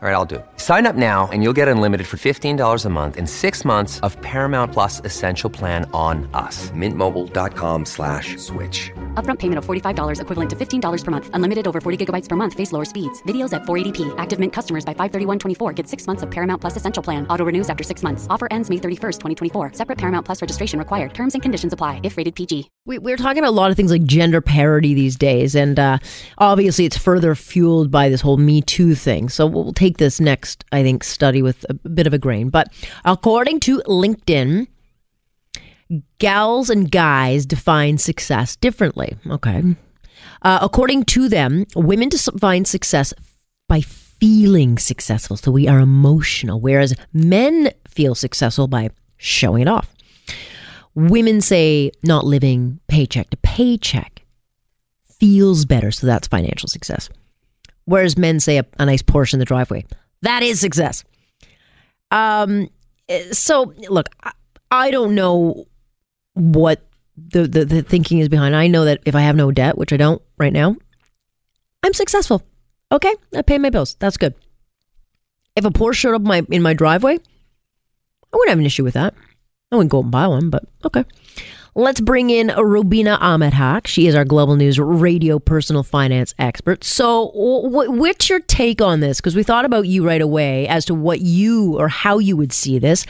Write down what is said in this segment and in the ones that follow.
All right, I'll do it. Sign up now and you'll get unlimited for $15 a month in six months of Paramount Plus Essential Plan on us. Mintmobile.com slash switch. Upfront payment of $45 equivalent to $15 per month. Unlimited over 40 gigabytes per month. Face lower speeds. Videos at 480p. Active Mint customers by 531.24 get six months of Paramount Plus Essential Plan. Auto renews after six months. Offer ends May 31st, 2024. Separate Paramount Plus registration required. Terms and conditions apply if rated PG. We, we're talking about a lot of things like gender parity these days, and uh, obviously it's further fueled by this whole Me Too thing. So we'll take this next, I think, study with a bit of a grain. But according to LinkedIn, gals and guys define success differently. Okay. Uh, according to them, women define success by feeling successful. So we are emotional, whereas men feel successful by showing it off. Women say not living paycheck to paycheck feels better, so that's financial success. Whereas men say a, a nice Porsche in the driveway. That is success. Um, so look, I, I don't know what the, the the thinking is behind. I know that if I have no debt, which I don't right now, I'm successful. Okay, I pay my bills. That's good. If a Porsche showed up my in my driveway, I wouldn't have an issue with that. I wouldn't go and buy one, but okay. Let's bring in Rubina Ahmed She is our Global News radio personal finance expert. So, what's your take on this? Because we thought about you right away as to what you or how you would see this.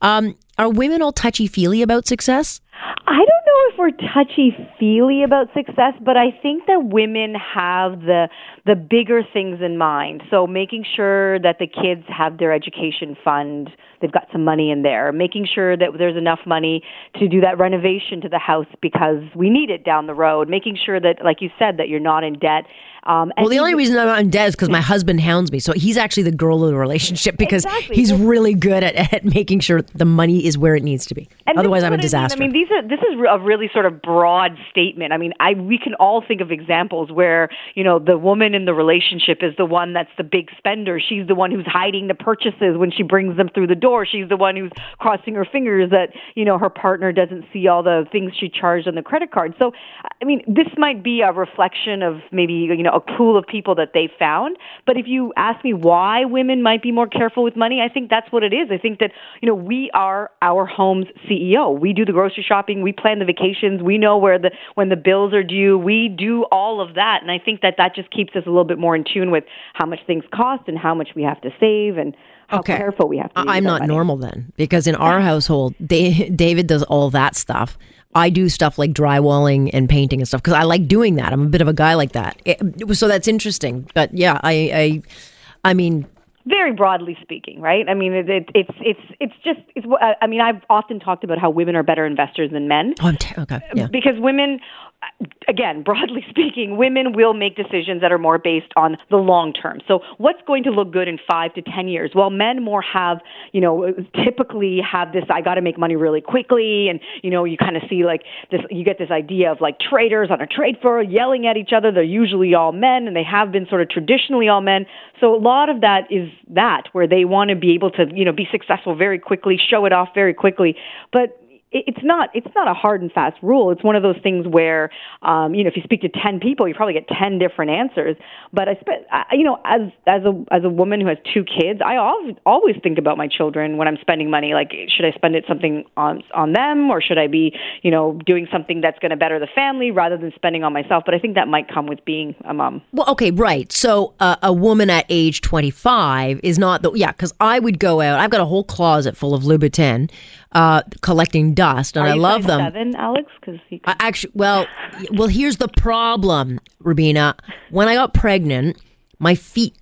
Um, are women all touchy feely about success? I don't know if we're touchy feely about success, but I think that women have the the bigger things in mind. So making sure that the kids have their education fund, they've got some money in there, making sure that there's enough money to do that renovation to the house because we need it down the road, making sure that like you said that you're not in debt um, well, the only reason I'm not in debt is because my husband hounds me. So he's actually the girl of the relationship because exactly. he's really good at, at making sure the money is where it needs to be. And Otherwise, I'm a disaster. I mean, I mean, these are this is a really sort of broad statement. I mean, I we can all think of examples where you know the woman in the relationship is the one that's the big spender. She's the one who's hiding the purchases when she brings them through the door. She's the one who's crossing her fingers that you know her partner doesn't see all the things she charged on the credit card. So, I mean, this might be a reflection of maybe you know a pool of people that they found. But if you ask me why women might be more careful with money, I think that's what it is. I think that, you know, we are our home's CEO. We do the grocery shopping, we plan the vacations, we know where the when the bills are due, we do all of that. And I think that that just keeps us a little bit more in tune with how much things cost and how much we have to save and how okay. careful we have to be. I'm not money. normal then because in our household, David does all that stuff. I do stuff like drywalling and painting and stuff because I like doing that. I'm a bit of a guy like that. It, so that's interesting. But yeah, I, I, I mean, very broadly speaking, right? I mean, it, it, it's it's it's just it's. I mean, I've often talked about how women are better investors than men. Oh, t- okay, yeah. Because women again, broadly speaking, women will make decisions that are more based on the long term. So, what's going to look good in five to ten years? Well, men more have, you know, typically have this. I got to make money really quickly, and you know, you kind of see like this. You get this idea of like traders on a trade floor yelling at each other. They're usually all men, and they have been sort of traditionally all men. So, a lot of that is that where they want to be able to, you know, be successful very quickly, show it off very quickly, but it's not it's not a hard and fast rule. It's one of those things where um, you know if you speak to ten people, you probably get ten different answers. But I, spent, you know as as a as a woman who has two kids, I always always think about my children when I'm spending money. Like, should I spend it something on on them, or should I be you know doing something that's going to better the family rather than spending on myself? But I think that might come with being a mom. Well, okay, right. So uh, a woman at age 25 is not the yeah because I would go out. I've got a whole closet full of Louboutin uh, collecting dust, and I love them. Seven, Alex, because he actually, well, well, here's the problem, Rubina. When I got pregnant, my feet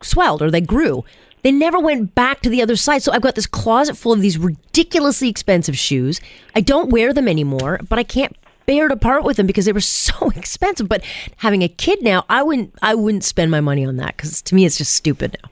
swelled or they grew. They never went back to the other side. So I've got this closet full of these ridiculously expensive shoes. I don't wear them anymore, but I can't bear to part with them because they were so expensive. But having a kid now, I wouldn't I wouldn't spend my money on that because to me it's just stupid now.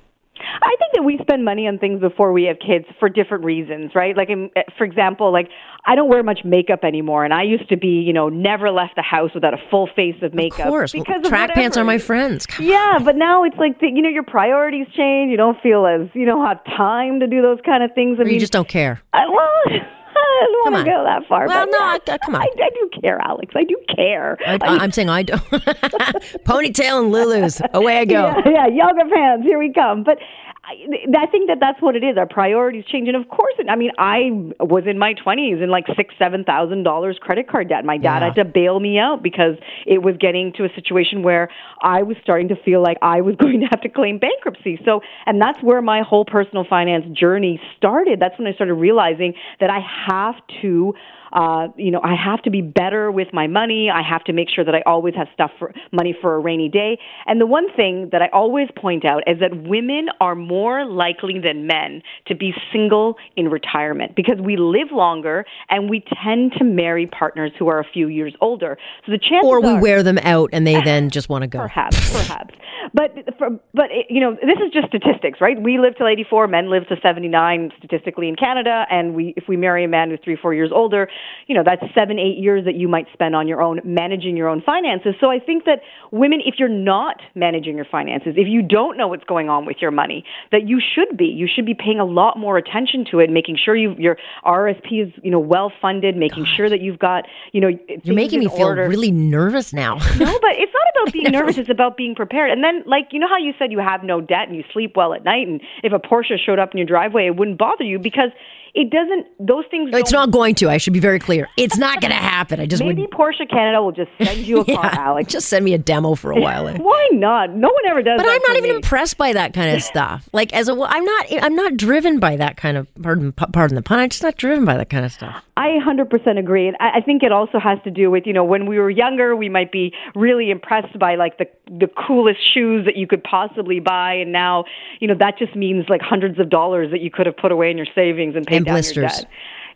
I that we spend money on things before we have kids for different reasons, right? Like, for example, like I don't wear much makeup anymore, and I used to be, you know, never left the house without a full face of makeup. Of course, because well, track pants are my friends. Come yeah, on. but now it's like the, you know your priorities change. You don't feel as you don't have time to do those kind of things. I or mean, you just don't care. I, well. I don't want to go that far. Well, but no, yeah, I- uh, come on. I, I do care, Alex. I do care. I, I'm saying I don't. Ponytail and Lulu's. Away I go. Yeah, yeah, yoga pants. Here we come. But I, I think that that's what it is. Our priorities change, and of course, I mean, I was in my twenties in like six, seven thousand dollars credit card debt. My dad Yeah. had to bail me out because it was getting to a situation where I was starting to feel like I was going to have to claim bankruptcy. So, and that's where my whole personal finance journey started. That's when I started realizing that I have to uh, you know, I have to be better with my money. I have to make sure that I always have stuff for money for a rainy day. And the one thing that I always point out is that women are more likely than men to be single in retirement because we live longer and we tend to marry partners who are a few years older. So the chances Or we are, wear them out and they then just want to go. Perhaps, perhaps. But for, but it, you know, this is just statistics, right? We live till 84, men live to 79 statistically in Canada, and we if we marry a man who's 3 4 years older, you know, that's 7 8 years that you might spend on your own managing your own finances. So I think that women if you're not managing your finances, if you don't know what's going on with your money, that you should be. You should be paying a lot more attention to it, making sure you your RSP is, you know, well funded, making sure that you've got, you know, You're making me feel really nervous now. no, but it's not about being nervous. It's about being prepared. And then, like, you know how you said you have no debt and you sleep well at night, and if a Porsche showed up in your driveway, it wouldn't bother you because it doesn't. Those things. it's not going to. I should be very clear. It's not going to happen. I just Maybe would. Porsche Canada will just send you a car, Alex. just send me a demo for a while. Why not? No one ever does. But I'm not even me. impressed by that kind of stuff. Like as a, I'm not, I'm not driven by that kind of. Pardon, pardon the pun. I'm just not driven by that kind of stuff. I 100% agree. And I I think it also has to do with, you know, when we were younger, we might be really impressed by like the, the coolest shoes that you could possibly buy. And now, you know, that just means like hundreds of dollars that you could have put away in your savings and paid And blisters.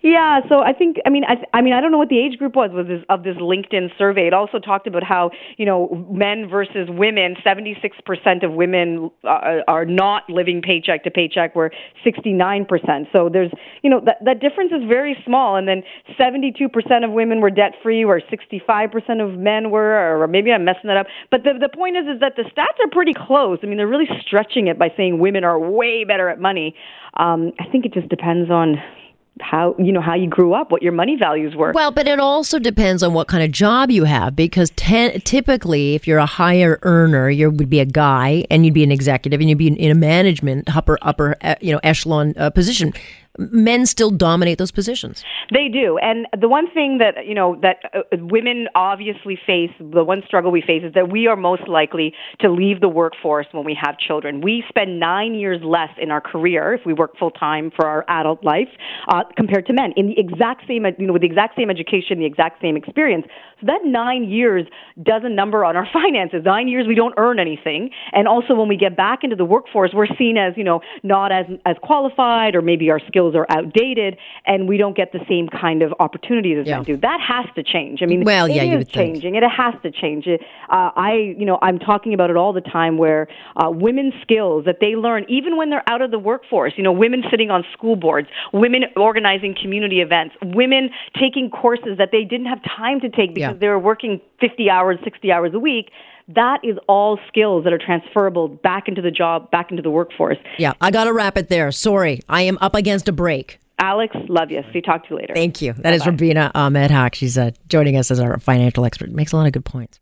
Yeah, so I think I mean I I mean I don't know what the age group was was this, of this LinkedIn survey. It also talked about how you know men versus women. Seventy six percent of women uh, are not living paycheck to paycheck. Where sixty nine percent. So there's you know that that difference is very small. And then seventy two percent of women were debt free, where sixty five percent of men were. Or maybe I'm messing that up. But the the point is is that the stats are pretty close. I mean they're really stretching it by saying women are way better at money. Um, I think it just depends on how you know how you grew up, what your money values were. Well, but it also depends on what kind of job you have because ten, typically, if you're a higher earner, you would be a guy and you'd be an executive and you'd be in, in a management upper upper uh, you know echelon uh, position. Men still dominate those positions. They do, and the one thing that you know that uh, women obviously face, the one struggle we face is that we are most likely to leave the workforce when we have children. We spend nine years less in our career if we work full time for our adult life uh, compared to men in the exact same, you know, with the exact same education, the exact same experience. So that nine years does a number on our finances. Nine years we don't earn anything, and also when we get back into the workforce, we're seen as you know not as as qualified, or maybe our skills are outdated, and we don't get the same kind of opportunities as Yeah. men do. That has to change. I mean, Well, it yeah, is would think. changing. It has to change. It, uh, I, you know, I'm talking about it all the time. Where uh, women's skills that they learn, even when they're out of the workforce. You know, women sitting on school boards, women organizing community events, women taking courses that they didn't have time to take because Yeah. they were working 50 hours, 60 hours a week. That is all skills that are transferable back into the job, back into the workforce. Yeah, I got to wrap it there. Sorry, I am up against a break. Alex, love you. See, talk to you later. Thank you. That is Rubina Ahmed Haq. She's uh, joining us as our financial expert. Makes a lot of good points.